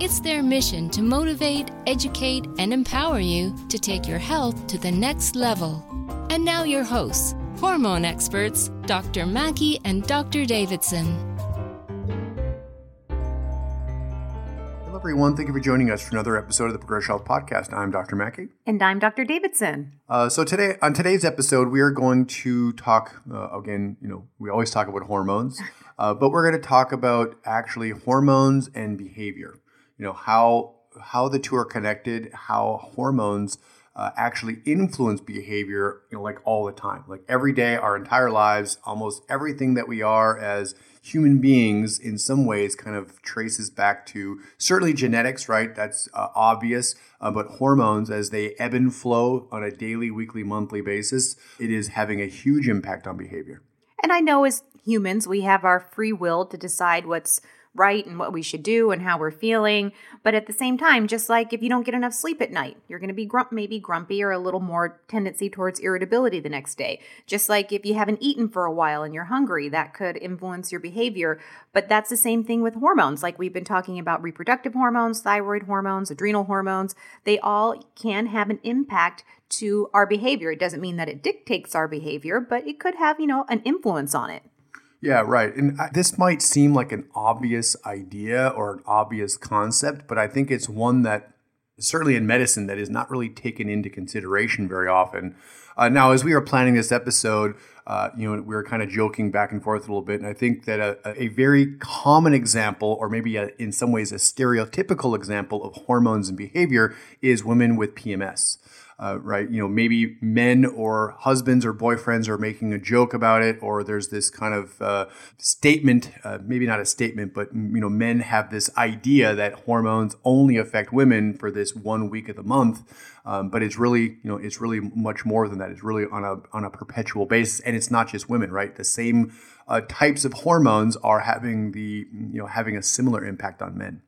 It's their mission to motivate, educate, and empower you to take your health to the next level. And now, your hosts, hormone experts, Dr. Mackey and Dr. Davidson. Hello, everyone. Thank you for joining us for another episode of the Progress Health Podcast. I'm Dr. Mackey. And I'm Dr. Davidson. Uh, so today, on today's episode, we are going to talk uh, again. You know, we always talk about hormones, uh, but we're going to talk about actually hormones and behavior. You know how how the two are connected, how hormones uh, actually influence behavior. You know, like all the time, like every day, our entire lives, almost everything that we are as human beings, in some ways, kind of traces back to certainly genetics. Right, that's uh, obvious. Uh, but hormones, as they ebb and flow on a daily, weekly, monthly basis, it is having a huge impact on behavior. And I know as humans, we have our free will to decide what's right and what we should do and how we're feeling. But at the same time, just like if you don't get enough sleep at night, you're going to be grump, maybe grumpy or a little more tendency towards irritability the next day. Just like if you haven't eaten for a while and you're hungry, that could influence your behavior. But that's the same thing with hormones. Like we've been talking about reproductive hormones, thyroid hormones, adrenal hormones. They all can have an impact to our behavior. It doesn't mean that it dictates our behavior, but it could have, you know, an influence on it. Yeah, right. And this might seem like an obvious idea or an obvious concept, but I think it's one that certainly in medicine that is not really taken into consideration very often. Uh, now, as we were planning this episode, uh, you know, we were kind of joking back and forth a little bit, and I think that a, a very common example, or maybe a, in some ways a stereotypical example of hormones and behavior, is women with PMS uh, right? You know, maybe men or husbands or boyfriends are making a joke about it, or there's this kind of uh, statement, uh, maybe not a statement, but you know, men have this idea that hormones only affect women for this one week of the month. Um, but it's really, you know, it's really much more than that. It's really on a on a perpetual basis, and it's not just women, right? The same uh, types of hormones are having the, you know, having a similar impact on men.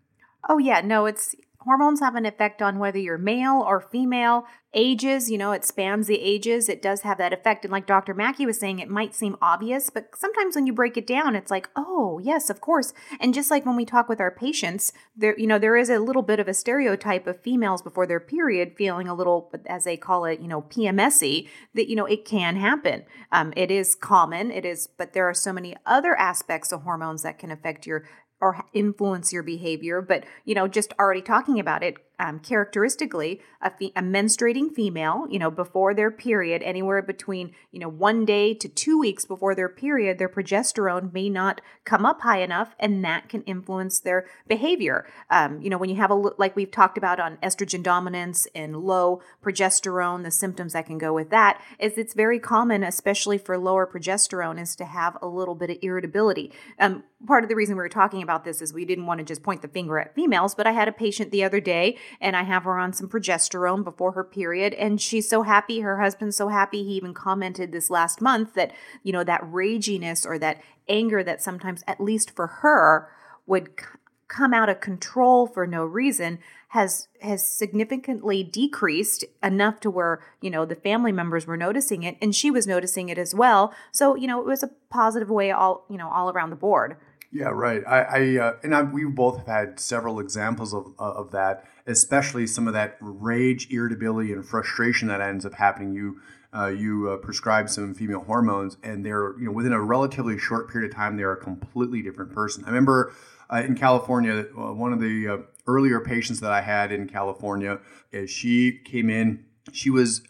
Oh yeah, no, it's hormones have an effect on whether you're male or female. Ages, you know, it spans the ages. It does have that effect. And like Dr. Mackey was saying, it might seem obvious, but sometimes when you break it down, it's like, oh, yes, of course. And just like when we talk with our patients, there, you know, there is a little bit of a stereotype of females before their period feeling a little, as they call it, you know, PMSy, that, you know, it can happen. Um, it is common. It is, but there are so many other aspects of hormones that can affect your or influence your behavior but you know just already talking about it um, characteristically a, fe- a, menstruating female you know before their period anywhere between you know one day to two weeks before their period their progesterone may not come up high enough and that can influence their behavior. Um, you know when you have a like we've talked about on estrogen dominance and low progesterone the symptoms that can go with that is it's very common especially for lower progesterone is to have a little bit of irritability. Um, part of the reason we were talking about this is we didn't want to just point the finger at females but i had a patient the other day and I have her on some progesterone before her period. And she's so happy. Her husband's so happy. He even commented this last month that, you know, that raginess or that anger that sometimes, at least for her, would c- come out of control for no reason has has significantly decreased enough to where you know the family members were noticing it and she was noticing it as well so you know it was a positive way all you know all around the board yeah, right. I, I uh, and I, we both have had several examples of uh, of that, especially some of that rage, irritability, and frustration that ends up happening. You uh, you uh, prescribe some female hormones, and they're you know within a relatively short period of time, they're a completely different person. I remember uh, in California, uh, one of the earlier patients that I had in California, she came in. She was,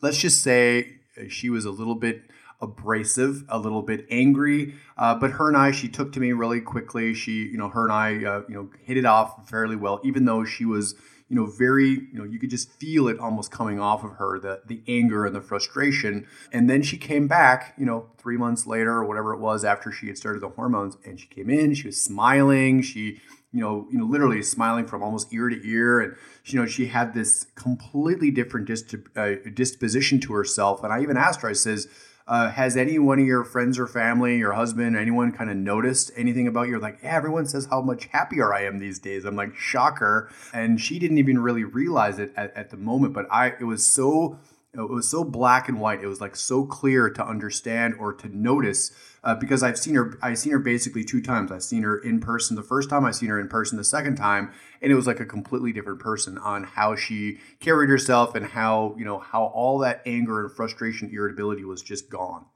let's just say, she was a little bit abrasive, a little bit angry. Uh, but her and I, she took to me really quickly. She, you know, her and I, uh, you know, hit it off fairly well, even though she was, you know, very, you know, you could just feel it almost coming off of her, the the anger and the frustration. And then she came back, you know, three months later or whatever it was after she had started the hormones, and she came in, she was smiling, she you know, you know, literally smiling from almost ear to ear, and you know, she had this completely different uh, disposition to herself. And I even asked her, I says, uh, "Has any one of your friends or family, your husband, anyone kind of noticed anything about you?" Like, yeah, everyone says how much happier I am these days. I'm like, shocker, and she didn't even really realize it at, at the moment, but I, it was so it was so black and white. It was like so clear to understand or to notice uh, because I've seen her. I've seen her basically two times. I've seen her in person the first time. I've seen her in person the second time, and it was like a completely different person on how she carried herself and how you know how all that anger and frustration, irritability was just gone.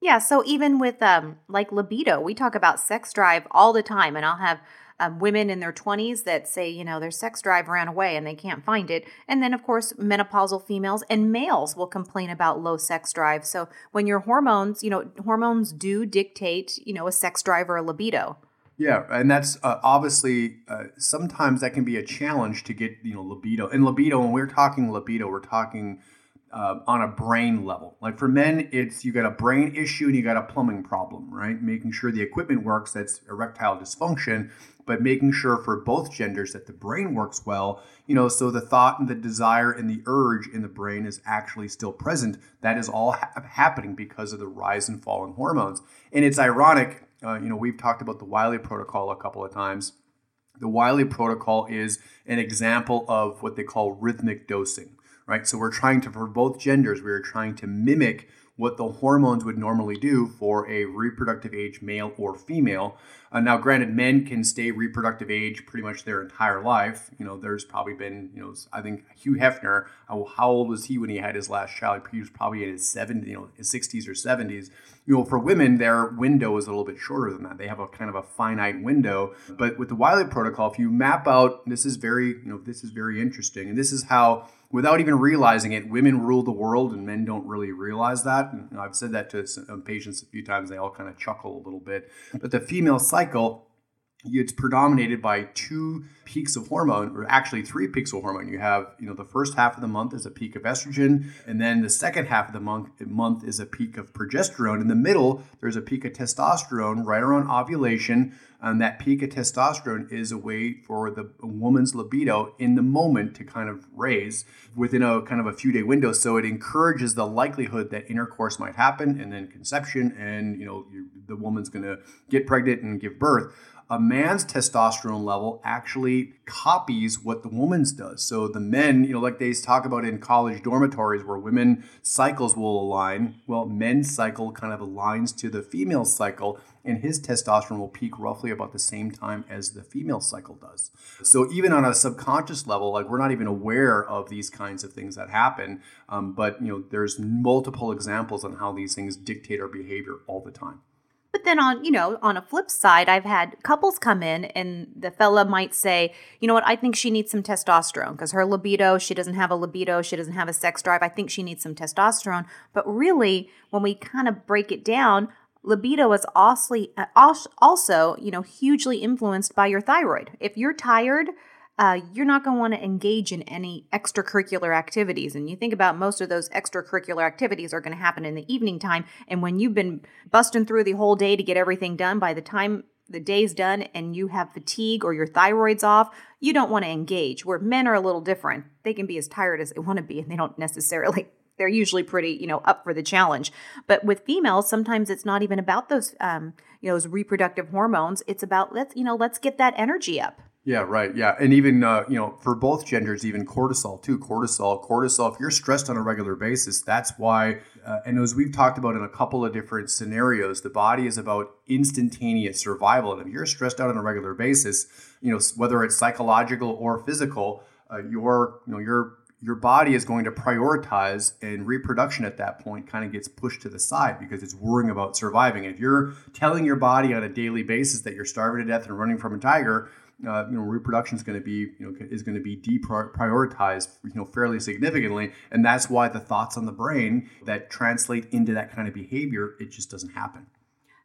Yeah. So even with um like libido, we talk about sex drive all the time, and I'll have um, women in their 20s that say, you know, their sex drive ran away and they can't find it. And then, of course, menopausal females and males will complain about low sex drive. So when your hormones, you know, hormones do dictate, you know, a sex drive or a libido. Yeah, and that's uh, obviously uh, sometimes that can be a challenge to get you know libido. And libido, when we're talking libido, we're talking uh, on a brain level. Like for men, it's you got a brain issue and you got a plumbing problem, right? Making sure the equipment works, that's erectile dysfunction but making sure for both genders that the brain works well, you know, so the thought and the desire and the urge in the brain is actually still present. That is all ha- happening because of the rise and fall in hormones. And it's ironic, uh, you know, we've talked about the Wiley protocol a couple of times. The Wiley protocol is an example of what they call rhythmic dosing, right? So we're trying to, for both genders, we are trying to mimic what the hormones would normally do for a reproductive age male or female. Uh, now, granted, men can stay reproductive age pretty much their entire life. You know, there's probably been, you know, I think Hugh Hefner, how, how old was he when he had his last child? He was probably in his 70s, you know, his 60s or 70s. You know, for women, their window is a little bit shorter than that. They have a kind of a finite window. But with the Wiley protocol, if you map out, this is very, you know, this is very interesting. And this is how without even realizing it, women rule the world and men don't really realize that. And I've said that to some um, patients a few times. They all kind of chuckle a little bit. But the female cycle it's predominated by two peaks of hormone or actually three peaks of hormone. You have you know the first half of the month is a peak of estrogen and then the second half of the month month is a peak of progesterone. In the middle there's a peak of testosterone right around ovulation and that peak of testosterone is a way for the woman's libido in the moment to kind of raise within a kind of a few day window. So it encourages the likelihood that intercourse might happen and then conception and you know the woman's going to get pregnant and give birth a man's testosterone level actually copies what the woman's does. So the men, you know, like they talk about in college dormitories where women cycles will align, well, men's cycle kind of aligns to the female cycle, and his testosterone will peak roughly about the same time as the female cycle does. So even on a subconscious level, like we're not even aware of these kinds of things that happen, um, but you know, there's multiple examples on how these things dictate our behavior all the time. Then on, you know, on a flip side, I've had couples come in and the fella might say, you know what, I think she needs some testosterone because her libido, she doesn't have a libido, she doesn't have a sex drive. I think she needs some testosterone. But really, when we kind of break it down, libido is also, uh, also, you know, hugely influenced by your thyroid. If you're tired, uh, you're not going to want to engage in any extracurricular activities. And you think about most of those extracurricular activities are going to happen in the evening time. And when you've been busting through the whole day to get everything done, by the time the day's done and you have fatigue or your thyroid's off, you don't want to engage. Where men are a little different. They can be as tired as they want to be, and they don't necessarily they're usually pretty you know up for the challenge but with females sometimes it's not even about those um you know those reproductive hormones it's about let's you know let's get that energy up yeah, right. Yeah, and even uh, you know for both genders, even cortisol too. Cortisol, cortisol. If you're stressed on a regular basis, that's why. Uh, and as we've talked about in a couple of different scenarios, the body is about instantaneous survival. And if you're stressed out on a regular basis, you know whether it's psychological or physical, uh, your you know your your body is going to prioritize and reproduction at that point kind of gets pushed to the side because it's worrying about surviving. If you're telling your body on a daily basis that you're starving to death and running from a tiger, uh, you know, reproduction is going to be, you know, is going to be deprioritized, you know, fairly significantly, and that's why the thoughts on the brain that translate into that kind of behavior, it just doesn't happen.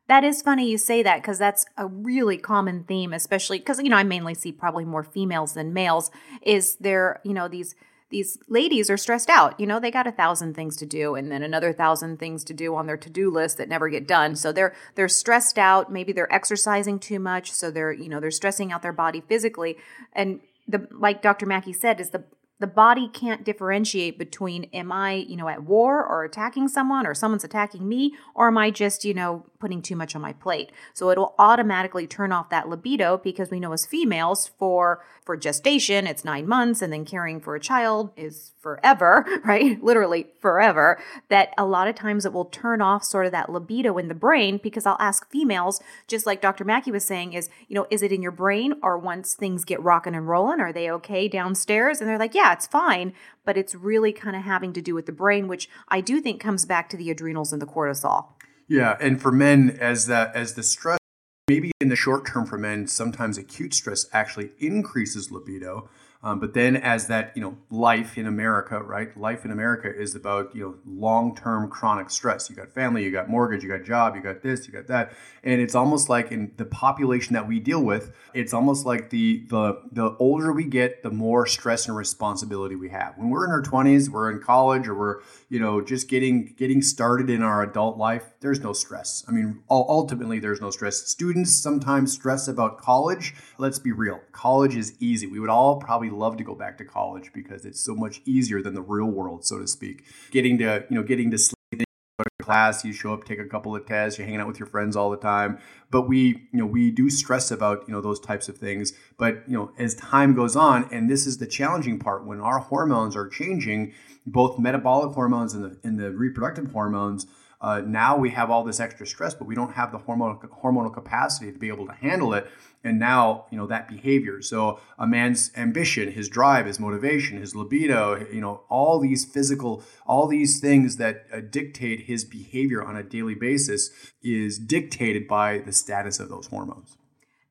That is funny you say that because that's a really common theme, especially because you know I mainly see probably more females than males. Is there you know these these ladies are stressed out. You know, they got a thousand things to do and then another thousand things to do on their to-do list that never get done. So they're they're stressed out. Maybe they're exercising too much, so they're you know they're stressing out their body physically. And the like Dr. Mackey said, is the the body can't differentiate between am I, you know, at war or attacking someone or someone's attacking me or am I just, you know, putting too much on my plate. So it'll automatically turn off that libido because we know as females for for gestation it's 9 months and then caring for a child is forever, right? Literally forever. That a lot of times it will turn off sort of that libido in the brain because I'll ask females just like Dr. Mackey was saying is, you know, is it in your brain or once things get rocking and rolling are they okay downstairs and they're like, yeah, it's fine, but it's really kind of having to do with the brain which I do think comes back to the adrenals and the cortisol. Yeah, and for men, as that as the stress, maybe in the short term for men, sometimes acute stress actually increases libido. Um, but then, as that you know, life in America, right? Life in America is about you know long-term chronic stress. You got family, you got mortgage, you got job, you got this, you got that, and it's almost like in the population that we deal with, it's almost like the the the older we get, the more stress and responsibility we have. When we're in our twenties, we're in college, or we're you know just getting getting started in our adult life. There's no stress. I mean, ultimately, there's no stress. Students sometimes stress about college. Let's be real, college is easy. We would all probably love to go back to college because it's so much easier than the real world, so to speak. Getting to, you know, getting to sleep class, you show up, take a couple of tests, you're hanging out with your friends all the time. But we, you know, we do stress about, you know, those types of things. But, you know, as time goes on, and this is the challenging part, when our hormones are changing, both metabolic hormones and the, and the reproductive hormones, uh, now we have all this extra stress, but we don't have the hormonal hormonal capacity to be able to handle it. And now, you know, that behavior. So a man's ambition, his drive, his motivation, his libido, you know, all these physical, all these things that uh, dictate his behavior on a daily basis is dictated by the status of those hormones.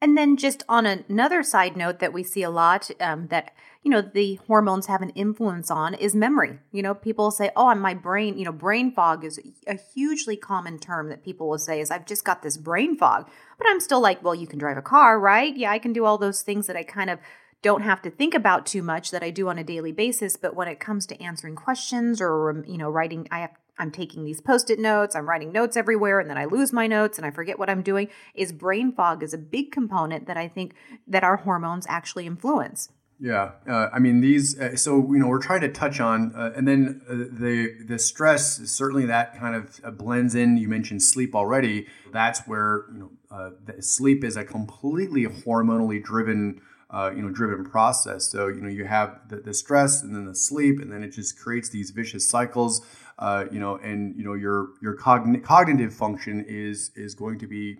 And then, just on another side note that we see a lot um, that you know the hormones have an influence on is memory. You know, people say, "Oh, my brain." You know, brain fog is a hugely common term that people will say is, "I've just got this brain fog," but I'm still like, "Well, you can drive a car, right? Yeah, I can do all those things that I kind of." don't have to think about too much that I do on a daily basis but when it comes to answering questions or you know writing I have I'm taking these post-it notes, I'm writing notes everywhere and then I lose my notes and I forget what I'm doing is brain fog is a big component that I think that our hormones actually influence. Yeah, uh, I mean these. Uh, so you know, we're trying to touch on, uh, and then uh, the the stress certainly that kind of uh, blends in. You mentioned sleep already. That's where you know uh, sleep is a completely hormonally driven you know driven process. So you know you have the, the, stress and then the sleep, and then it just creates these vicious cycles. You know, and you know your your cogn- cognitive function is is going to be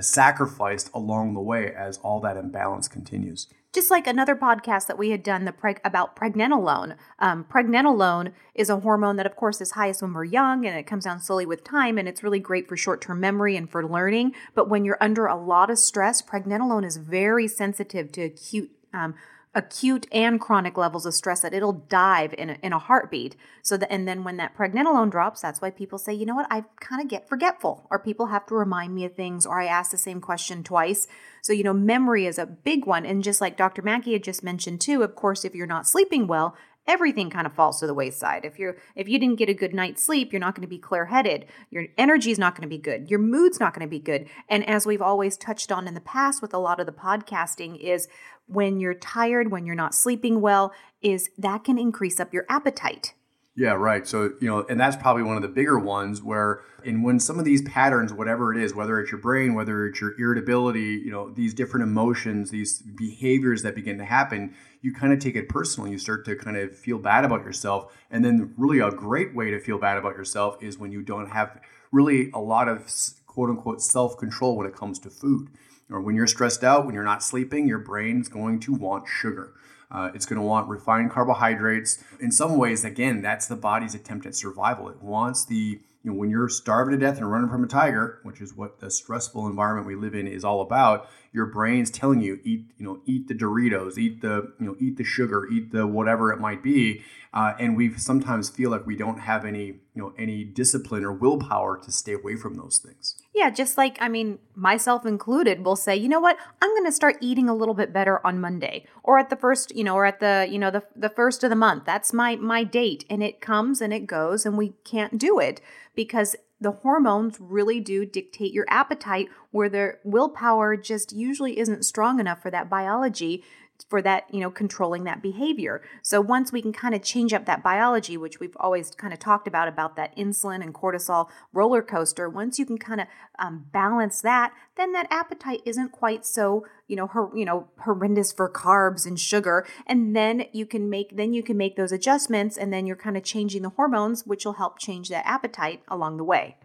sacrificed along the way as all that imbalance continues just like another podcast that we had done the preg- about pregnenolone. Um, pregnenolone is a hormone that, of course, is highest when we're young and it comes down slowly with time, and it's really great for short term memory and for learning. But when you're under a lot of stress, pregnenolone is very sensitive to acute um, acute and chronic levels of stress that it'll dive in a, in a heartbeat. So that, and then when that pregnenolone drops, that's why people say, you know what, I kind of get forgetful, or people have to remind me of things, or I ask the same question twice. So, you know, memory is a big one. And just like Dr. Mackey had just mentioned too, of course, if you're not sleeping well, everything kind of falls to the wayside. If you're if you didn't get a good night's sleep, you're not going to be clear-headed. Your energy is not going to be good. Your mood's not going to be good. And as we've always touched on in the past with a lot of the podcasting is when you're tired, when you're not sleeping well, is that can increase up your appetite. Yeah, right. So, you know, and that's probably one of the bigger ones where, and when some of these patterns, whatever it is, whether it's your brain, whether it's your irritability, you know, these different emotions, these behaviors that begin to happen, you kind of take it personally. You start to kind of feel bad about yourself. And then, really, a great way to feel bad about yourself is when you don't have really a lot of quote unquote self control when it comes to food. Or when you're stressed out, when you're not sleeping, your brain's going to want sugar. Uh, it's going to want refined carbohydrates. In some ways, again, that's the body's attempt at survival. It wants the, you know, when you're starving to death and running from a tiger, which is what the stressful environment we live in is all about, your brain's telling you, eat, you know, eat the Doritos, eat the, you know, eat the sugar, eat the whatever it might be. uh, and we sometimes feel like we don't have any you know any discipline or willpower to stay away from those things. Yeah, just like I mean, myself included, will say, you know what, I'm going to start eating a little bit better on Monday, or at the first, you know, or at the you know the the first of the month. That's my my date, and it comes and it goes, and we can't do it because the hormones really do dictate your appetite, where the willpower just usually isn't strong enough for that biology for that, you know, controlling that behavior. So once we can kind of change up that biology, which we've always kind of talked about, about that insulin and cortisol roller coaster, once you can kind of um, balance that, then that appetite isn't quite so, you know, her, you know, horrendous for carbs and sugar. And then you can make, then you can make those adjustments and then you're kind of changing the hormones, which will help change that appetite along the way.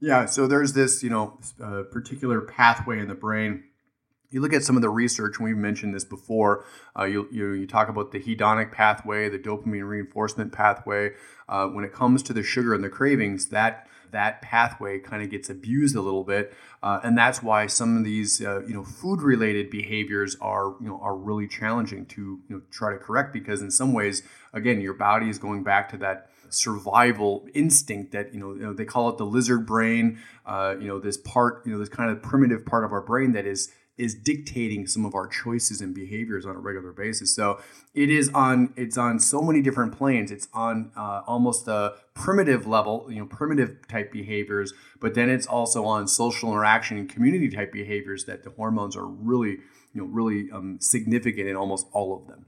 Yeah, so there's this, you know, uh, particular pathway in the brain. You look at some of the research, and we've mentioned this before. Uh, you, you, you talk about the hedonic pathway, the dopamine reinforcement pathway. Uh, when it comes to the sugar and the cravings, that that pathway kind of gets abused a little bit, uh, and that's why some of these uh, you know food related behaviors are you know are really challenging to you know try to correct because in some ways, again, your body is going back to that survival instinct that you know, you know they call it the lizard brain. Uh, you know this part, you know this kind of primitive part of our brain that is is dictating some of our choices and behaviors on a regular basis. So it is on it's on so many different planes. It's on uh, almost a primitive level, you know, primitive type behaviors, but then it's also on social interaction and community type behaviors that the hormones are really, you know, really um, significant in almost all of them.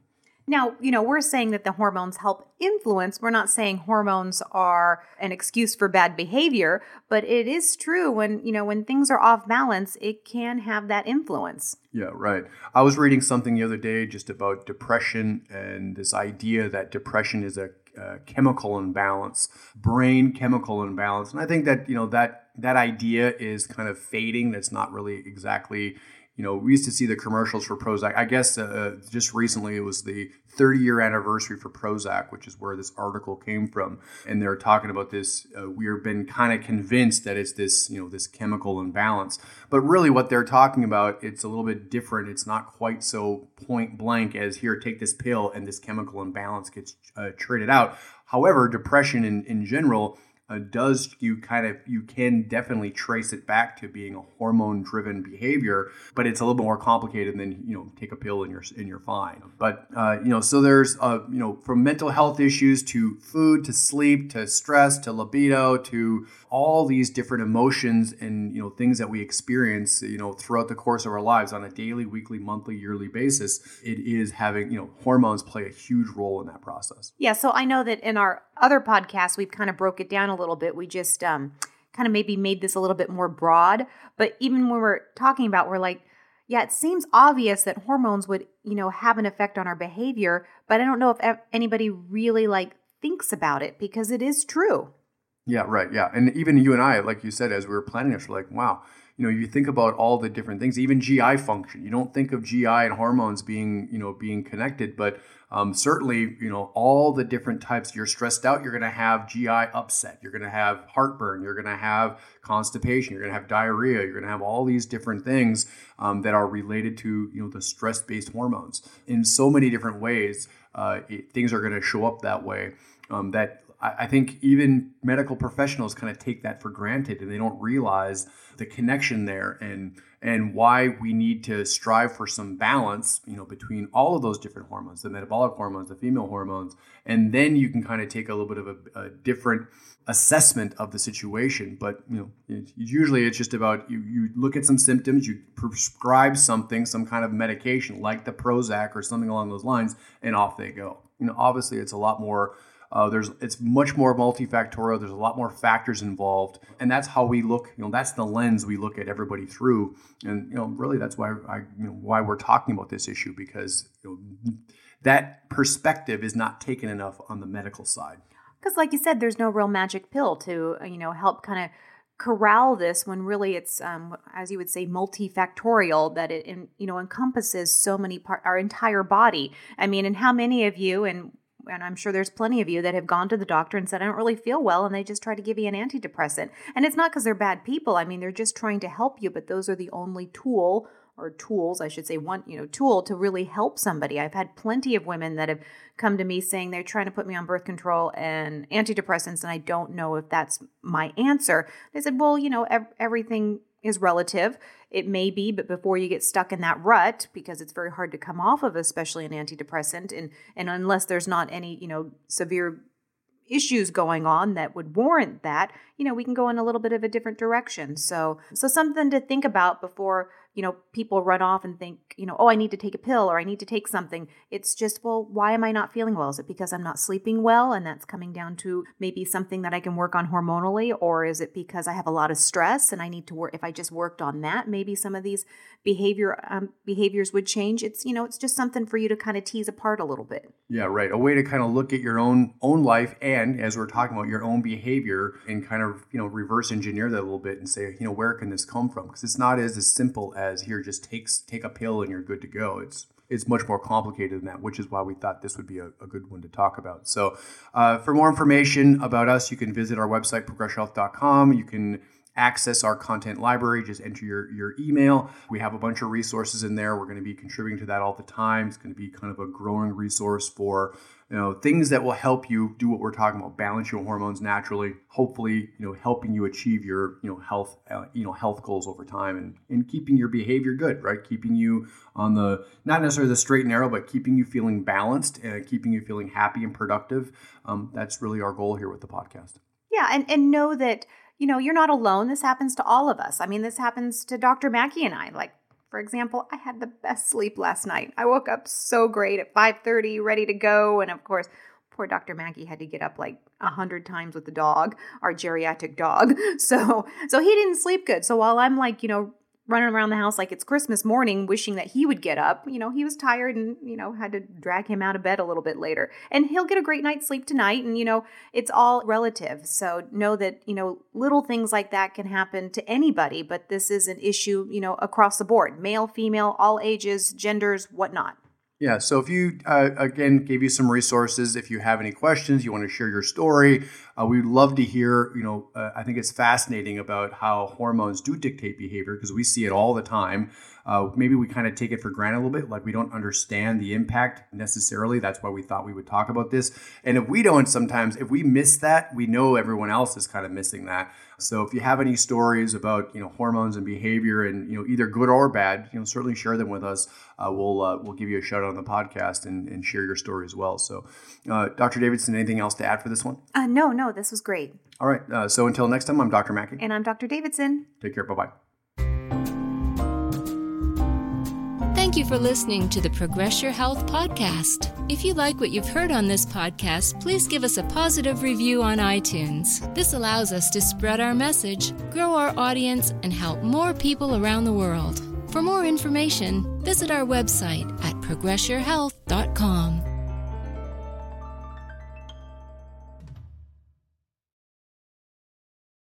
Now, you know, we're saying that the hormones help influence. We're not saying hormones are an excuse for bad behavior, but it is true when, you know, when things are off balance, it can have that influence. Yeah, right. I was reading something the other day just about depression and this idea that depression is a, chemical imbalance, brain chemical imbalance. And I think that, you know, that that idea is kind of fading. That's not really exactly you know, we used to see the commercials for Prozac. I guess uh, just recently it was the 30 year anniversary for Prozac, which is where this article came from. And they're talking about this. Uh, we've been kind of convinced that it's this, you know, this chemical imbalance. But really, what they're talking about, it's a little bit different. It's not quite so point blank as here, take this pill and this chemical imbalance gets uh, traded out. However, depression in, in general uh, does you kind of you can definitely trace it back to being a hormone driven behavior but it's a little bit more complicated than you know take a pill and you're and you're fine. But uh, you know so there's uh, you know from mental health issues to food to sleep to stress to libido to all these different emotions and you know things that we experience you know throughout the course of our lives on a daily weekly monthly yearly basis it is having you know hormones play a huge role in that process. Yeah so i know that in our other podcasts we've kind of broke it down a little bit. We just um, kind of maybe made this a little bit more broad. But even when we're talking about, we're like, yeah, it seems obvious that hormones would, you know, have an effect on our behavior, but I don't know if anybody really like thinks about it because it is true. Yeah, right. Yeah. And even you and I, like you said, as we were planning this, we're like, wow, you know, you think about all the different things, even GI function. You don't think of GI and hormones being, you know, being connected, but um, certainly, you know, all the different types. You're stressed out, you're going to have GI upset. You're going to have heartburn. You're going to have constipation. You're going to have diarrhea. You're going to have all these different things um, that are related to, you know, the stress-based hormones. In so many different ways, uh, it, things are going to show up that way. Um, that I, I think even medical professionals kind of take that for granted, and they don't realize the connection there and and why we need to strive for some balance, you know, between all of those different hormones, the metabolic hormones, the female hormones, and then you can kind of take a little bit of a, a different assessment of the situation. But you know, it, usually it's just about you you look at some symptoms, you prescribe something, some kind of medication like the Prozac or something along those lines, and off they go. You know, obviously it's a lot more uh, there's it's much more multifactorial. There's a lot more factors involved, and that's how we look. You know, that's the lens we look at everybody through. And you know, really, that's why I you know why we're talking about this issue because you know, that perspective is not taken enough on the medical side. Because, like you said, there's no real magic pill to you know help kind of corral this when really it's um, as you would say multifactorial that it in, you know encompasses so many part our entire body i mean and how many of you and and I'm sure there's plenty of you that have gone to the doctor and said, I don't really feel well, and they just try to give you an antidepressant. And it's not because they're bad people. I mean, they're just trying to help you, but those are the only tool or tools, I should say, one, you know, tool to really help somebody. I've had plenty of women that have come to me saying they're trying to put me on birth control and antidepressants, and I don't know if that's my answer. They said, well, you know, ev- everything is relative. It may be, but before you get stuck in that rut, because it's very hard to come off of, especially an antidepressant, and and unless there's not any, you know, severe issues going on that would warrant that, you know, we can go in a little bit of a different direction. So, so something to think about before you know, people run off and think, you know, oh, I need to take a pill or I need to take something. It's just, well, why am I not feeling well? Is it because I'm not sleeping well and that's coming down to maybe something that I can work on hormonally? Or is it because I have a lot of stress and I need to work? If I just worked on that, maybe some of these behavior um, behaviors would change. It's, you know, it's just something for you to kind of tease apart a little bit. Yeah, right. A way to kind of look at your own own life and as we're talking about your own behavior and kind of, you know, reverse engineer that a little bit and say, you know, where can this come from? Because it's not as, as simple as here just takes take a pill and you're good to go. It's it's much more complicated than that, which is why we thought this would be a, a good one to talk about. So, uh, for more information about us, you can visit our website, progresshealth.com. You can access our content library, just enter your, your email. We have a bunch of resources in there. We're going to be contributing to that all the time. It's going to be kind of a growing resource for you know things that will help you do what we're talking about balance your hormones naturally hopefully you know helping you achieve your you know health uh, you know health goals over time and and keeping your behavior good right keeping you on the not necessarily the straight and narrow but keeping you feeling balanced and keeping you feeling happy and productive um, that's really our goal here with the podcast yeah and and know that you know, you're not alone. This happens to all of us. I mean, this happens to Dr. Mackey and I. Like, for example, I had the best sleep last night. I woke up so great at 5:30, ready to go, and of course, poor Dr. Mackey had to get up like a hundred times with the dog, our geriatric dog. So, so he didn't sleep good. So while I'm like, you know, running around the house like it's Christmas morning, wishing that he would get up. You know, he was tired and, you know, had to drag him out of bed a little bit later. And he'll get a great night's sleep tonight. And, you know, it's all relative. So know that, you know, little things like that can happen to anybody, but this is an issue, you know, across the board male, female, all ages, genders, whatnot. Yeah. So if you, uh, again, gave you some resources, if you have any questions, you want to share your story, uh, we'd love to hear. You know, uh, I think it's fascinating about how hormones do dictate behavior because we see it all the time. Uh, maybe we kind of take it for granted a little bit, like we don't understand the impact necessarily. That's why we thought we would talk about this. And if we don't, sometimes if we miss that, we know everyone else is kind of missing that. So if you have any stories about you know hormones and behavior, and you know either good or bad, you know certainly share them with us. Uh, we'll uh, we'll give you a shout out on the podcast and, and share your story as well. So, uh, Dr. Davidson, anything else to add for this one? Uh, no, no, this was great. All right. Uh, so until next time, I'm Dr. Mackey, and I'm Dr. Davidson. Take care. Bye bye. You for listening to the Progress Your Health podcast. If you like what you've heard on this podcast, please give us a positive review on iTunes. This allows us to spread our message, grow our audience, and help more people around the world. For more information, visit our website at progressyourhealth.com.